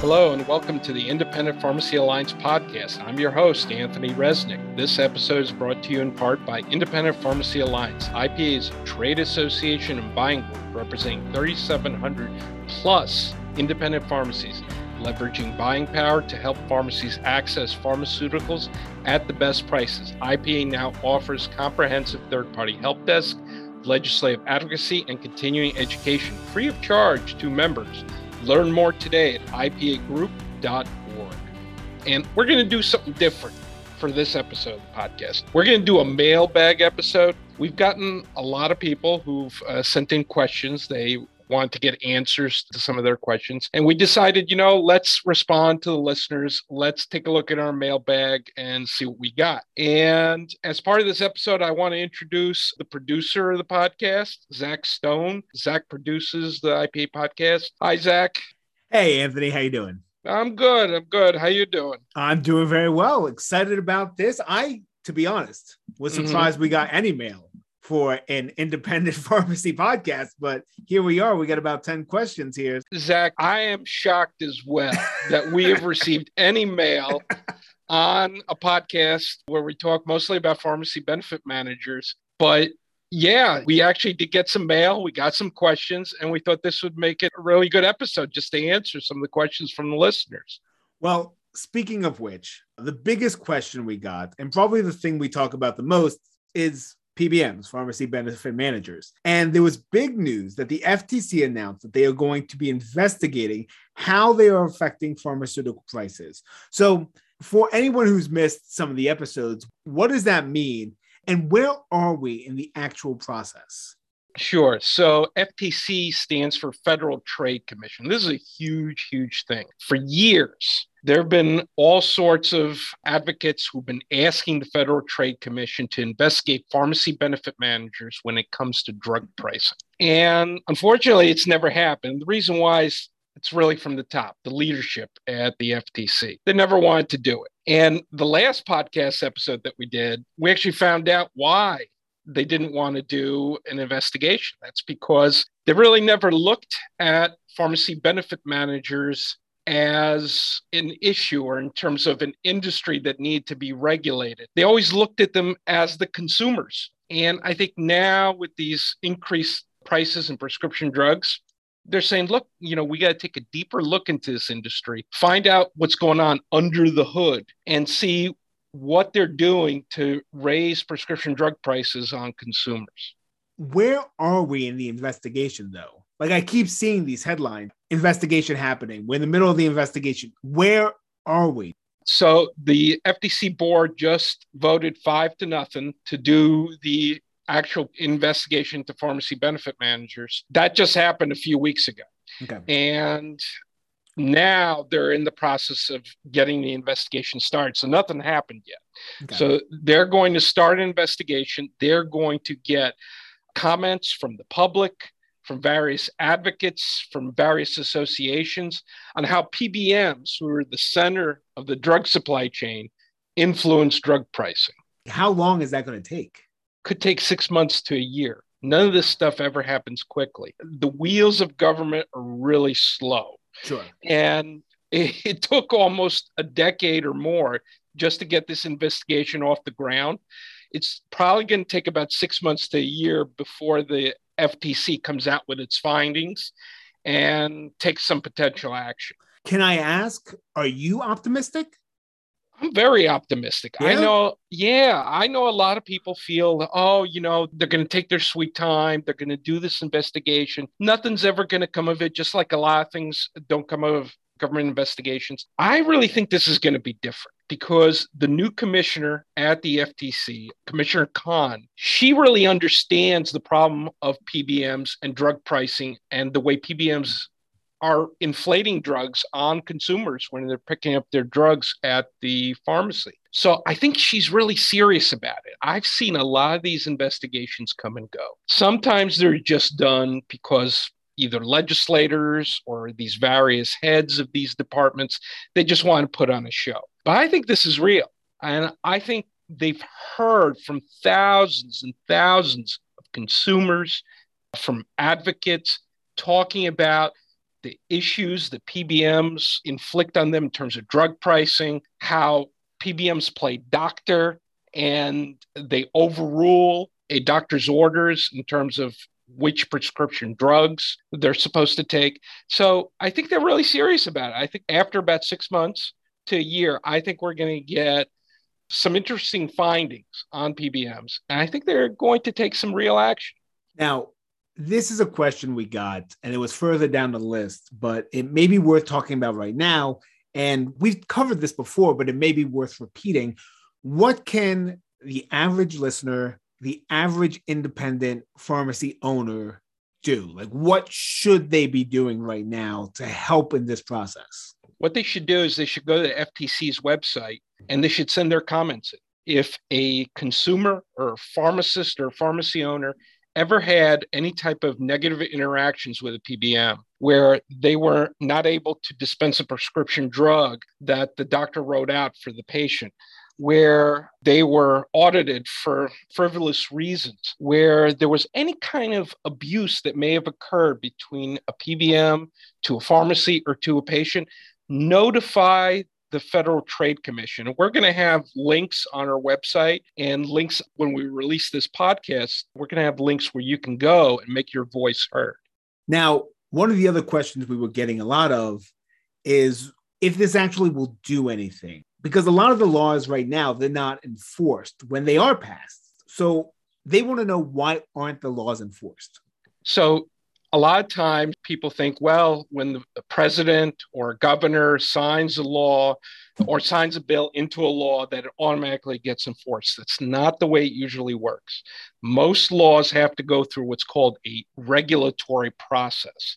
Hello, and welcome to the Independent Pharmacy Alliance podcast. I'm your host, Anthony Resnick. This episode is brought to you in part by Independent Pharmacy Alliance, IPA's trade association and buying group, representing 3,700 plus independent pharmacies, leveraging buying power to help pharmacies access pharmaceuticals at the best prices. IPA now offers comprehensive third party help desk, legislative advocacy, and continuing education free of charge to members. Learn more today at ipagroup.org. And we're going to do something different for this episode of the podcast. We're going to do a mailbag episode. We've gotten a lot of people who've uh, sent in questions. They want to get answers to some of their questions. And we decided, you know, let's respond to the listeners. Let's take a look at our mailbag and see what we got. And as part of this episode, I want to introduce the producer of the podcast, Zach Stone. Zach produces the IPA podcast. Hi, Zach. Hey, Anthony. How you doing? I'm good. I'm good. How you doing? I'm doing very well. Excited about this. I, to be honest, was Mhm. surprised we got any mail for an independent pharmacy podcast, but here we are. We got about 10 questions here. Zach, I am shocked as well that we have received any mail on a podcast where we talk mostly about pharmacy benefit managers. But yeah, we actually did get some mail. We got some questions, and we thought this would make it a really good episode just to answer some of the questions from the listeners. Well, speaking of which, the biggest question we got, and probably the thing we talk about the most, is PBMs, pharmacy benefit managers. And there was big news that the FTC announced that they are going to be investigating how they are affecting pharmaceutical prices. So, for anyone who's missed some of the episodes, what does that mean? And where are we in the actual process? Sure. So FTC stands for Federal Trade Commission. This is a huge, huge thing. For years, there have been all sorts of advocates who've been asking the Federal Trade Commission to investigate pharmacy benefit managers when it comes to drug pricing. And unfortunately, it's never happened. The reason why is it's really from the top, the leadership at the FTC. They never wanted to do it. And the last podcast episode that we did, we actually found out why they didn't want to do an investigation. That's because they really never looked at pharmacy benefit managers as an issue or in terms of an industry that needed to be regulated. They always looked at them as the consumers. And I think now with these increased prices in prescription drugs, they're saying, look, you know, we got to take a deeper look into this industry, find out what's going on under the hood, and see what they're doing to raise prescription drug prices on consumers. Where are we in the investigation, though? Like, I keep seeing these headlines investigation happening. We're in the middle of the investigation. Where are we? So the FTC board just voted five to nothing to do the actual investigation to pharmacy benefit managers. That just happened a few weeks ago. Okay. And now they're in the process of getting the investigation started. So nothing happened yet. So they're going to start an investigation. They're going to get comments from the public, from various advocates, from various associations on how PBMs, who are the center of the drug supply chain, influence drug pricing. How long is that going to take? Could take six months to a year. None of this stuff ever happens quickly. The wheels of government are really slow. Sure. And it, it took almost a decade or more just to get this investigation off the ground. It's probably going to take about six months to a year before the FTC comes out with its findings and takes some potential action. Can I ask, are you optimistic? I'm very optimistic. I know, yeah, I know a lot of people feel, oh, you know, they're going to take their sweet time. They're going to do this investigation. Nothing's ever going to come of it, just like a lot of things don't come of government investigations. I really think this is going to be different because the new commissioner at the FTC, Commissioner Khan, she really understands the problem of PBMs and drug pricing and the way PBMs are inflating drugs on consumers when they're picking up their drugs at the pharmacy. So I think she's really serious about it. I've seen a lot of these investigations come and go. Sometimes they're just done because either legislators or these various heads of these departments they just want to put on a show. But I think this is real. And I think they've heard from thousands and thousands of consumers, from advocates talking about the issues that PBMs inflict on them in terms of drug pricing, how PBMs play doctor and they overrule a doctor's orders in terms of which prescription drugs they're supposed to take. So I think they're really serious about it. I think after about six months to a year, I think we're going to get some interesting findings on PBMs. And I think they're going to take some real action. Now, this is a question we got, and it was further down the list, but it may be worth talking about right now. And we've covered this before, but it may be worth repeating. What can the average listener, the average independent pharmacy owner do? Like, what should they be doing right now to help in this process? What they should do is they should go to the FTC's website and they should send their comments. If a consumer or a pharmacist or pharmacy owner ever had any type of negative interactions with a PBM where they were not able to dispense a prescription drug that the doctor wrote out for the patient, where they were audited for frivolous reasons, where there was any kind of abuse that may have occurred between a PBM to a pharmacy or to a patient, notify the Federal Trade Commission. We're going to have links on our website and links when we release this podcast. We're going to have links where you can go and make your voice heard. Now, one of the other questions we were getting a lot of is if this actually will do anything, because a lot of the laws right now, they're not enforced when they are passed. So they want to know why aren't the laws enforced? So a lot of times people think, well, when the president or governor signs a law or signs a bill into a law, that it automatically gets enforced. That's not the way it usually works. Most laws have to go through what's called a regulatory process.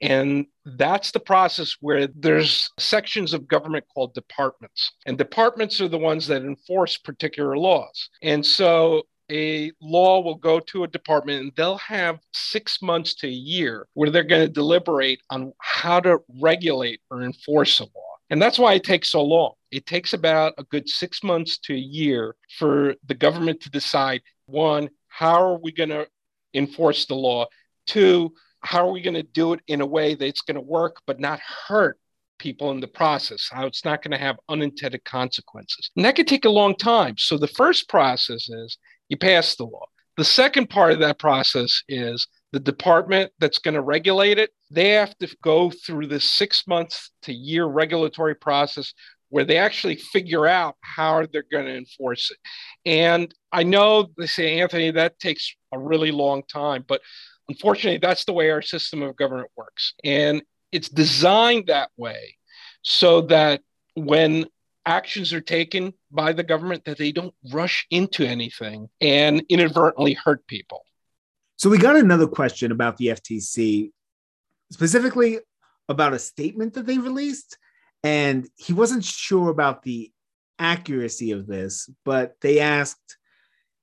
And that's the process where there's sections of government called departments. And departments are the ones that enforce particular laws. And so a law will go to a department and they'll have six months to a year where they're going to deliberate on how to regulate or enforce a law. And that's why it takes so long. It takes about a good six months to a year for the government to decide one, how are we going to enforce the law? Two, how are we going to do it in a way that's going to work but not hurt people in the process, how it's not going to have unintended consequences. And that could take a long time. So the first process is you pass the law. The second part of that process is the department that's going to regulate it, they have to go through this six months to year regulatory process where they actually figure out how they're going to enforce it. And I know they say, Anthony, that takes a really long time, but unfortunately, that's the way our system of government works. And it's designed that way so that when actions are taken by the government that they don't rush into anything and inadvertently hurt people. So we got another question about the FTC, specifically about a statement that they released. And he wasn't sure about the accuracy of this, but they asked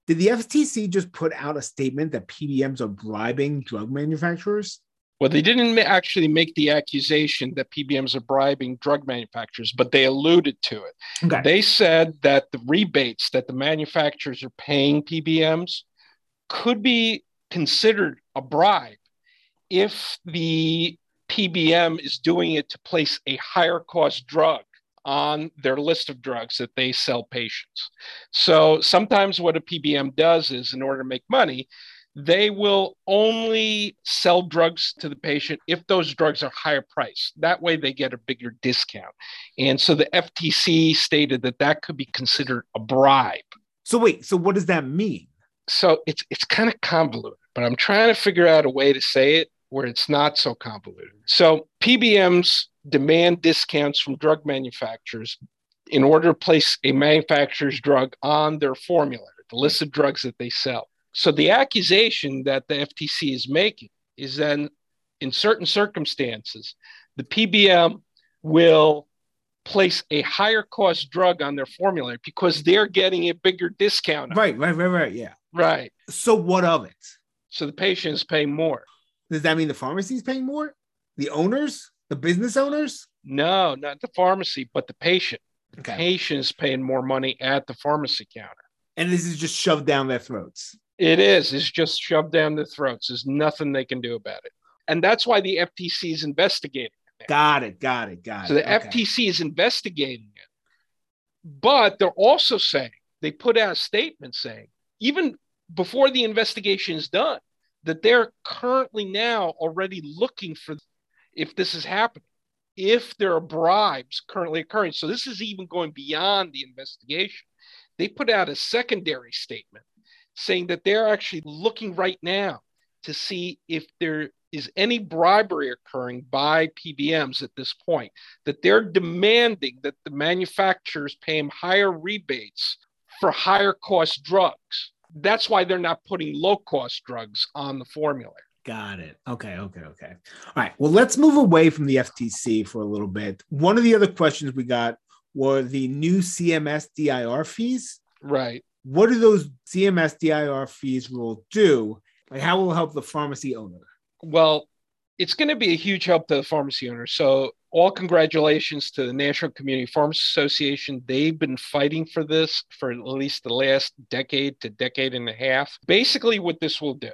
Did the FTC just put out a statement that PBMs are bribing drug manufacturers? Well, they didn't actually make the accusation that PBMs are bribing drug manufacturers, but they alluded to it. Okay. They said that the rebates that the manufacturers are paying PBMs could be considered a bribe if the PBM is doing it to place a higher cost drug on their list of drugs that they sell patients. So sometimes what a PBM does is, in order to make money, they will only sell drugs to the patient if those drugs are higher priced. That way they get a bigger discount. And so the FTC stated that that could be considered a bribe. So wait, so what does that mean? So it's it's kind of convoluted, but I'm trying to figure out a way to say it where it's not so convoluted. So PBMs demand discounts from drug manufacturers in order to place a manufacturer's drug on their formulary, the list of drugs that they sell. So the accusation that the FTC is making is then in certain circumstances, the PBM will place a higher cost drug on their formulary because they're getting a bigger discount. Right, right, right, right. Yeah. Right. So what of it? So the patient is paying more. Does that mean the pharmacy is paying more? The owners? The business owners? No, not the pharmacy, but the patient. The okay. patient is paying more money at the pharmacy counter. And this is just shoved down their throats. It is. It's just shoved down their throats. There's nothing they can do about it. And that's why the FTC is investigating it. Got it. Got it. Got so it. So the okay. FTC is investigating it. But they're also saying, they put out a statement saying, even before the investigation is done, that they're currently now already looking for if this is happening, if there are bribes currently occurring. So this is even going beyond the investigation. They put out a secondary statement saying that they're actually looking right now to see if there is any bribery occurring by PBMs at this point, that they're demanding that the manufacturers pay them higher rebates for higher cost drugs. That's why they're not putting low cost drugs on the formulary. Got it. Okay, okay, okay. All right. Well, let's move away from the FTC for a little bit. One of the other questions we got were the new CMS DIR fees. Right. What do those CMS DIR fees rule do? Like, how will it help the pharmacy owner? Well, it's going to be a huge help to the pharmacy owner. So, all congratulations to the National Community Pharmacy Association. They've been fighting for this for at least the last decade to decade and a half. Basically, what this will do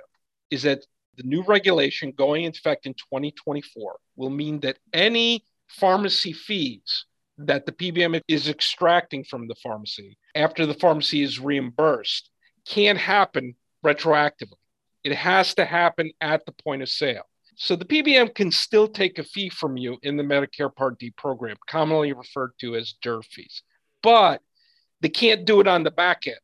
is that the new regulation going into effect in 2024 will mean that any pharmacy fees that the PBM is extracting from the pharmacy after the pharmacy is reimbursed can't happen retroactively. It has to happen at the point of sale. So the PBM can still take a fee from you in the Medicare Part D program, commonly referred to as DIR fees, but they can't do it on the back end.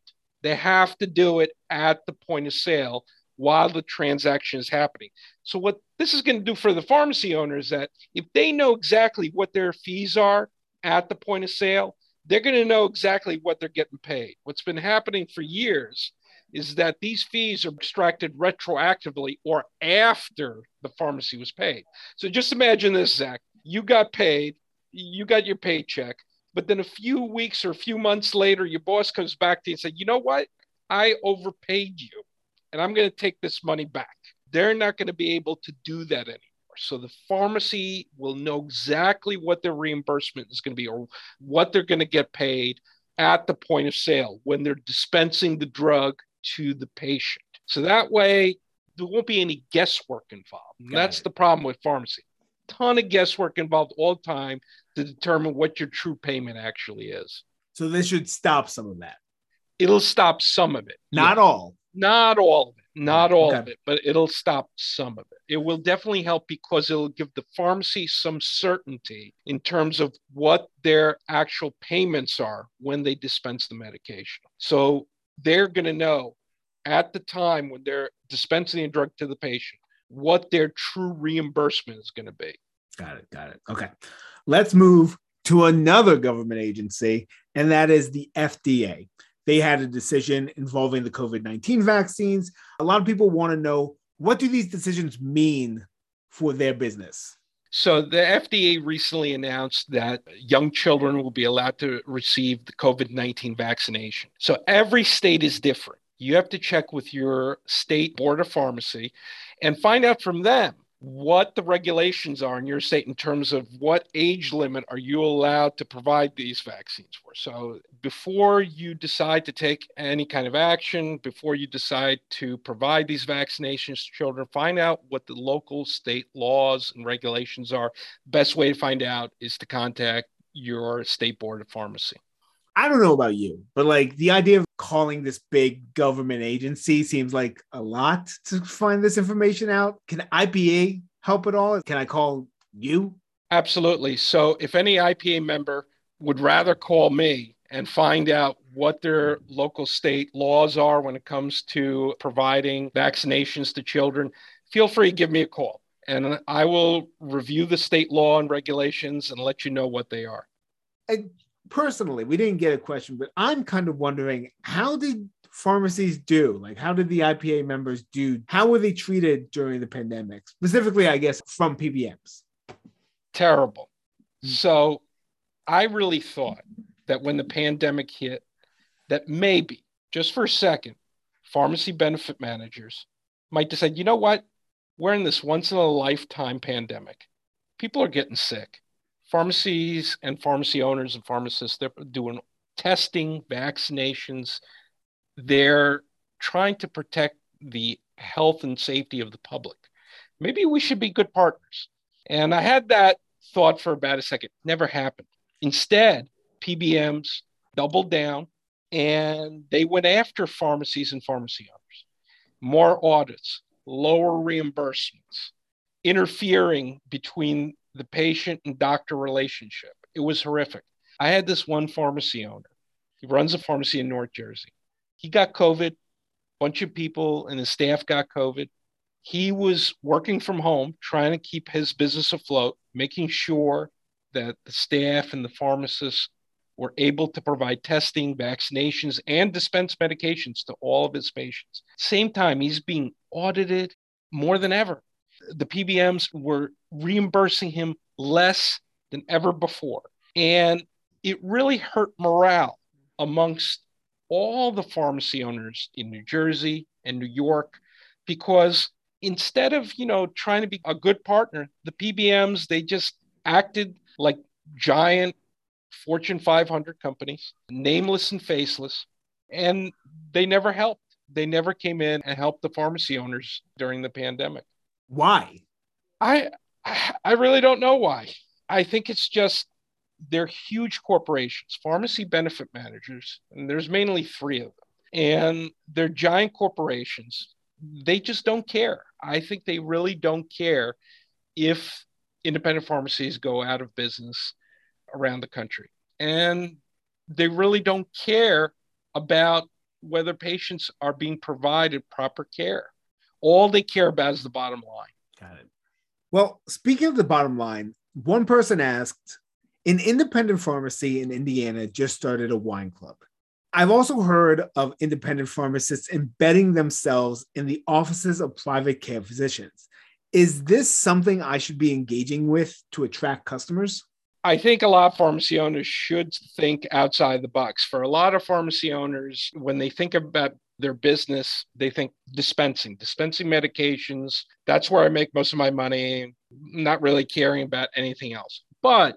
They have to do it at the point of sale while the transaction is happening. So what this is going to do for the pharmacy owner is that if they know exactly what their fees are at the point of sale, they're going to know exactly what they're getting paid. What's been happening for years is that these fees are extracted retroactively or after the pharmacy was paid. So just imagine this, Zach. You got paid, you got your paycheck, but then a few weeks or a few months later, your boss comes back to you and says, You know what? I overpaid you and I'm going to take this money back. They're not going to be able to do that anymore. So the pharmacy will know exactly what their reimbursement is going to be or what they're going to get paid at the point of sale when they're dispensing the drug to the patient. So that way, there won't be any guesswork involved. That's it. the problem with pharmacy. Ton of guesswork involved all the time to determine what your true payment actually is. So this should stop some of that. It'll stop some of it. Not yeah. all. Not all of it. Not all okay. of it, but it'll stop some of it. It will definitely help because it'll give the pharmacy some certainty in terms of what their actual payments are when they dispense the medication. So they're going to know at the time when they're dispensing a drug to the patient what their true reimbursement is going to be. Got it. Got it. Okay. Let's move to another government agency, and that is the FDA. They had a decision involving the COVID 19 vaccines. A lot of people want to know what do these decisions mean for their business? So the FDA recently announced that young children will be allowed to receive the COVID 19 vaccination. So every state is different. You have to check with your state board of pharmacy and find out from them what the regulations are in your state in terms of what age limit are you allowed to provide these vaccines for. So before you decide to take any kind of action, before you decide to provide these vaccinations to children, find out what the local state laws and regulations are. Best way to find out is to contact your state board of pharmacy. I don't know about you, but like the idea of calling this big government agency seems like a lot to find this information out. Can IPA help at all? Can I call you? Absolutely. So if any IPA member would rather call me and find out what their local state laws are when it comes to providing vaccinations to children, feel free to give me a call and I will review the state law and regulations and let you know what they are. And personally, we didn't get a question, but I'm kind of wondering how did pharmacies do? Like, how did the IPA members do? How were they treated during the pandemic? Specifically, I guess, from PBMs? Terrible. Mm-hmm. So I really thought that when the pandemic hit, that maybe, just for a second, pharmacy benefit managers might decide, you know what? We're in this once in a lifetime pandemic. People are getting sick pharmacies and pharmacy owners and pharmacists they're doing testing vaccinations they're trying to protect the health and safety of the public Maybe we should be good partners. And I had that thought for about a second. Never happened. Instead, PBMs doubled down and they went after pharmacies and pharmacy owners. More audits, lower reimbursements, interfering between the patient and doctor relationship. It was horrific. I had this one pharmacy owner. He runs a pharmacy in North Jersey. He got COVID. A bunch of people and his staff got COVID. He was working from home, trying to keep his business afloat, making sure that the staff and the pharmacists were able to provide testing, vaccinations, and dispense medications to all of his patients. Same time, he's being audited more than ever. The PBMs were reimbursing him less than ever before. And it really hurt morale amongst all the pharmacy owners in New Jersey and New York because instead of, you know, trying to be a good partner, the PBMs they just acted like giant Fortune 500 companies, nameless and faceless, and they never helped. They never came in and helped the pharmacy owners during the pandemic. Why? I I really don't know why. I think it's just they're huge corporations, pharmacy benefit managers, and there's mainly three of them. And they're giant corporations. They just don't care. I think they really don't care if independent pharmacies go out of business around the country. And they really don't care about whether patients are being provided proper care. All they care about is the bottom line. Got it. Well, speaking of the bottom line, one person asked an independent pharmacy in Indiana just started a wine club. I've also heard of independent pharmacists embedding themselves in the offices of private care physicians. Is this something I should be engaging with to attract customers? I think a lot of pharmacy owners should think outside the box. For a lot of pharmacy owners, when they think about their business, they think dispensing, dispensing medications. That's where I make most of my money, not really caring about anything else. But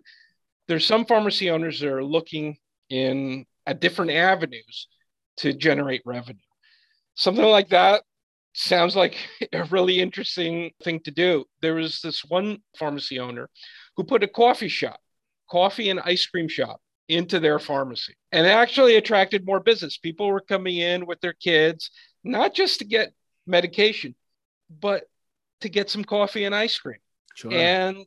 there's some pharmacy owners that are looking in at different avenues to generate revenue. Something like that sounds like a really interesting thing to do. There was this one pharmacy owner who put a coffee shop coffee and ice cream shop into their pharmacy and actually attracted more business. People were coming in with their kids, not just to get medication, but to get some coffee and ice cream. Sure. And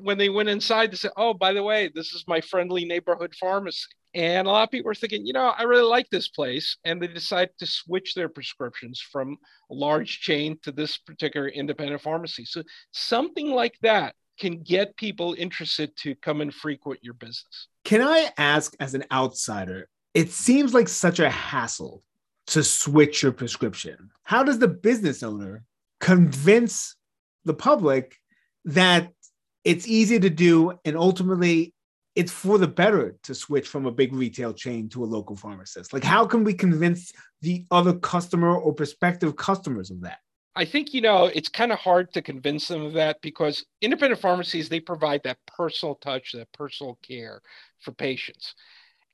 when they went inside, they said, Oh, by the way, this is my friendly neighborhood pharmacy. And a lot of people were thinking, you know, I really like this place. And they decided to switch their prescriptions from a large chain to this particular independent pharmacy. So something like that can get people interested to come and frequent your business. Can I ask, as an outsider, it seems like such a hassle to switch your prescription. How does the business owner convince the public that it's easy to do and ultimately it's for the better to switch from a big retail chain to a local pharmacist? Like, how can we convince the other customer or prospective customers of that? I think, you know, it's kind of hard to convince them of that because independent pharmacies, they provide that personal touch, that personal care for patients.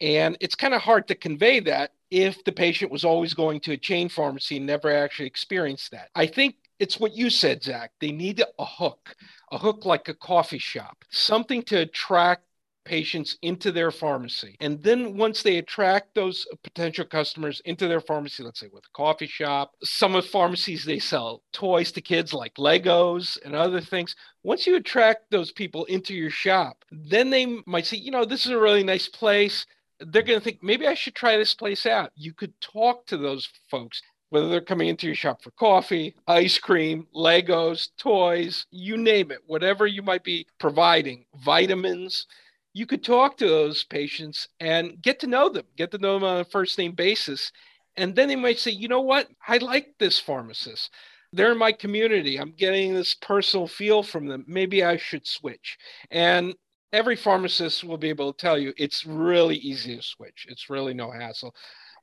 And it's kind of hard to convey that if the patient was always going to a chain pharmacy and never actually experienced that. I think it's what you said, Zach. They need a hook, a hook like a coffee shop, something to attract patients into their pharmacy. And then once they attract those potential customers into their pharmacy, let's say with a coffee shop, some of pharmacies they sell toys to kids like Legos and other things. Once you attract those people into your shop, then they might say, you know, this is a really nice place. They're going to think maybe I should try this place out. You could talk to those folks whether they're coming into your shop for coffee, ice cream, Legos, toys, you name it, whatever you might be providing, vitamins you could talk to those patients and get to know them, get to know them on a first name basis. And then they might say, you know what? I like this pharmacist. They're in my community. I'm getting this personal feel from them. Maybe I should switch. And every pharmacist will be able to tell you it's really easy to switch. It's really no hassle.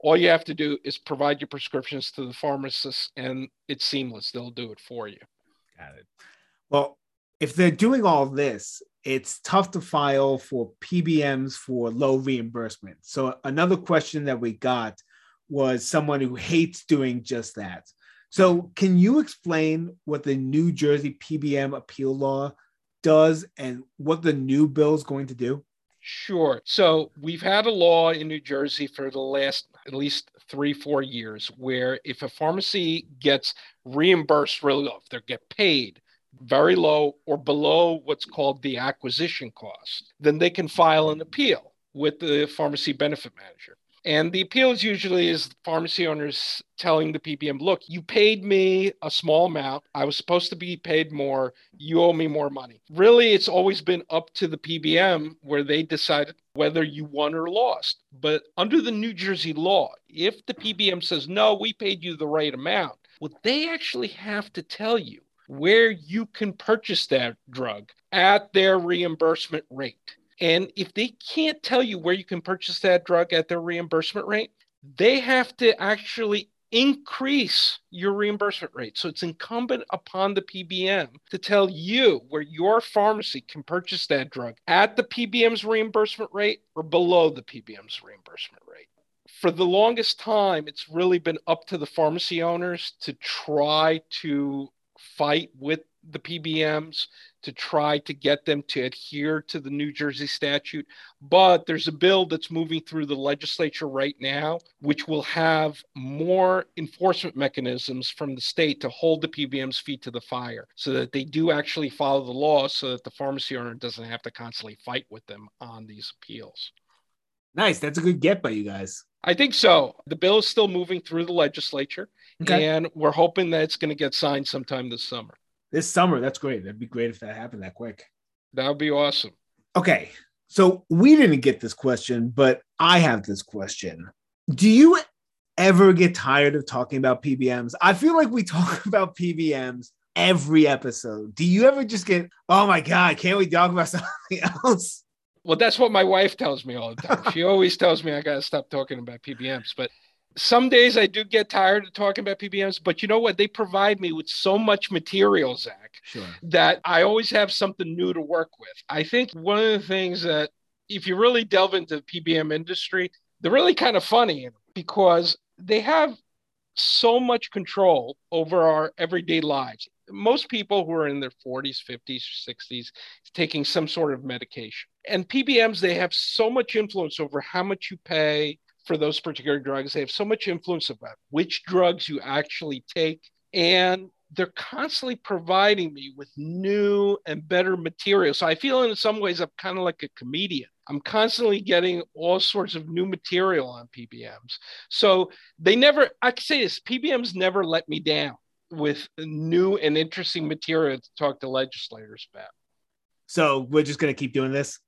All you have to do is provide your prescriptions to the pharmacist and it's seamless. They'll do it for you. Got it. Well, if they're doing all this, it's tough to file for PBMs for low reimbursement. So another question that we got was someone who hates doing just that. So, can you explain what the New Jersey PBM appeal law does and what the new bill is going to do? Sure. So we've had a law in New Jersey for the last at least three, four years where if a pharmacy gets reimbursed really if they get paid very low or below what's called the acquisition cost, then they can file an appeal with the pharmacy benefit manager. And the appeals usually is pharmacy owners telling the PBM, look, you paid me a small amount. I was supposed to be paid more. You owe me more money. Really, it's always been up to the PBM where they decided whether you won or lost. But under the New Jersey law, if the PBM says, no, we paid you the right amount, well, they actually have to tell you where you can purchase that drug at their reimbursement rate. And if they can't tell you where you can purchase that drug at their reimbursement rate, they have to actually increase your reimbursement rate. So it's incumbent upon the PBM to tell you where your pharmacy can purchase that drug at the PBM's reimbursement rate or below the PBM's reimbursement rate. For the longest time, it's really been up to the pharmacy owners to try to fight with the PBMs to try to get them to adhere to the New Jersey statute. But there's a bill that's moving through the legislature right now, which will have more enforcement mechanisms from the state to hold the PBM's feet to the fire so that they do actually follow the law so that the pharmacy owner doesn't have to constantly fight with them on these appeals. Nice. That's a good get by you guys. I think so. The bill is still moving through the legislature, okay. and we're hoping that it's going to get signed sometime this summer this summer. That's great. That'd be great if that happened that quick. That would be awesome. Okay. So we didn't get this question, but I have this question. Do you ever get tired of talking about PBMs? I feel like we talk about PBMs every episode. Do you ever just get, oh my God, can't we talk about something else? Well, that's what my wife tells me all the time. She always tells me I got to stop talking about PBMs. But some days I do get tired of talking about PBMs, but you know what? They provide me with so much material, Zach, sure. that I always have something new to work with. I think one of the things that, if you really delve into the PBM industry, they're really kind of funny because they have so much control over our everyday lives. Most people who are in their 40s, 50s, 60s taking some sort of medication. And PBMs, they have so much influence over how much you pay, for those particular drugs. They have so much influence about uh, which drugs you actually take. And they're constantly providing me with new and better material. So I feel in some ways I'm kind of like a comedian. I'm constantly getting all sorts of new material on PBMs. So they never, I can say this PBMs never let me down with new and interesting material to talk to legislators about. So we're just going to keep doing this?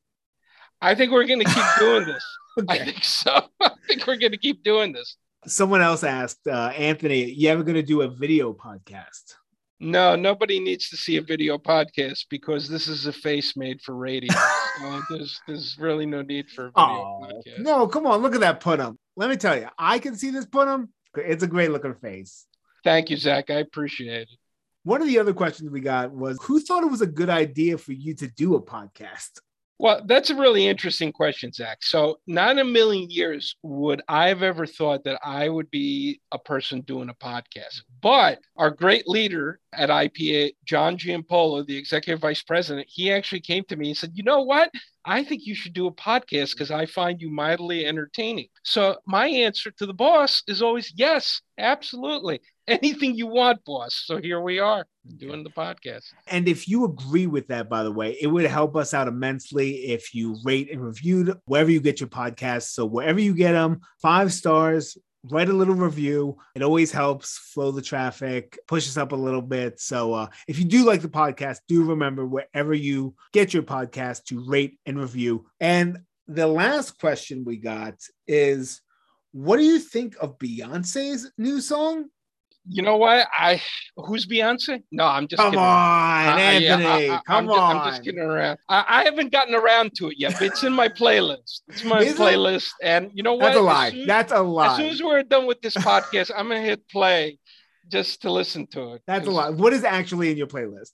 I think we're going to keep doing this. okay. I think so. I think we're going to keep doing this. Someone else asked, uh, Anthony, you ever going to do a video podcast? No, nobody needs to see a video podcast because this is a face made for radio. uh, there's there's really no need for a video oh, podcast. No, come on, look at that put Let me tell you, I can see this put It's a great looking face. Thank you, Zach. I appreciate it. One of the other questions we got was who thought it was a good idea for you to do a podcast? Well, that's a really interesting question, Zach. So, not in a million years would I have ever thought that I would be a person doing a podcast. But our great leader at IPA, John Giampolo, the executive vice president, he actually came to me and said, You know what? I think you should do a podcast because I find you mildly entertaining. So, my answer to the boss is always yes, absolutely anything you want, boss. So here we are doing the podcast. And if you agree with that, by the way, it would help us out immensely if you rate and reviewed wherever you get your podcasts. So wherever you get them, five stars, write a little review. It always helps flow the traffic, push us up a little bit. So uh, if you do like the podcast, do remember wherever you get your podcast to rate and review. And the last question we got is what do you think of Beyonce's new song? You know what? I who's Beyonce? No, I'm just come kidding. on, Anthony. Yeah, I, I, come I'm on. Just, I'm just kidding around. I, I, haven't gotten around to it yet, but it's in my playlist. It's my Is playlist, it? and you know what? That's a lie. Soon, That's a lie. As soon as we're done with this podcast, I'm gonna hit play just to listen to it. That's a lie. What is actually in your playlist?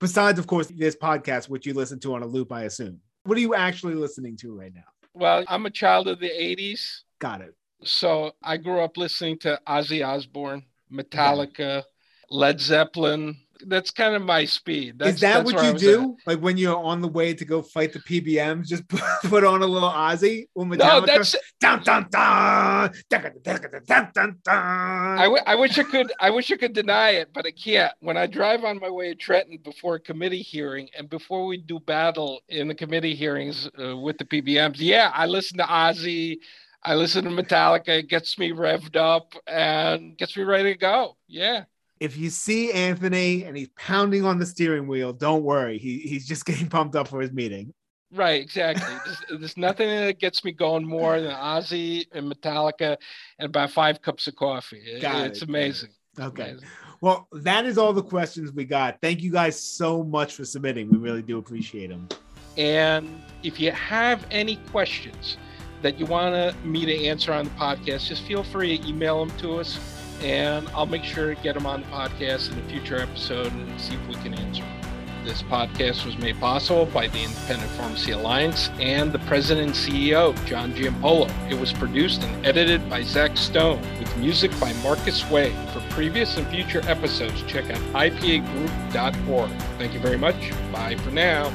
Besides, of course, this podcast, which you listen to on a loop, I assume. What are you actually listening to right now? Well, I'm a child of the '80s. Got it. So I grew up listening to Ozzy Osbourne Metallica, Led Zeppelin. That's kind of my speed. That's, Is that what you do? At. Like when you're on the way to go fight the PBMs, just put on a little Ozzy or Metallica. No, that's dun, dun, dun, dun, dun, dun, dun, dun. I, w- I wish I could. I wish I could deny it, but I can't. When I drive on my way to Trenton before a committee hearing and before we do battle in the committee hearings uh, with the PBMs, yeah, I listen to Ozzy. I listen to Metallica. It gets me revved up and gets me ready to go. Yeah. if you see Anthony and he's pounding on the steering wheel, don't worry. He, he's just getting pumped up for his meeting. Right, exactly. there's, there's nothing that gets me going more than Ozzy and Metallica and about five cups of coffee. It- Got it's it, it. amazing. Okay. Amazing. Well, that is all the questions we got. Thank you guys so much for submitting. We really do appreciate them. And if you have any questions that you want me to answer on the podcast, just feel free to email them to us and I'll make sure to get them on the podcast in a future episode and see if we can answer. This podcast was made possible by the Independent Pharmacy Alliance and the president and CEO, John Giampolo. It was produced and edited by Zach Stone with music by Marcus Way. For previous and future episodes, check out ipagroup.org. Thank you very much. Bye for now.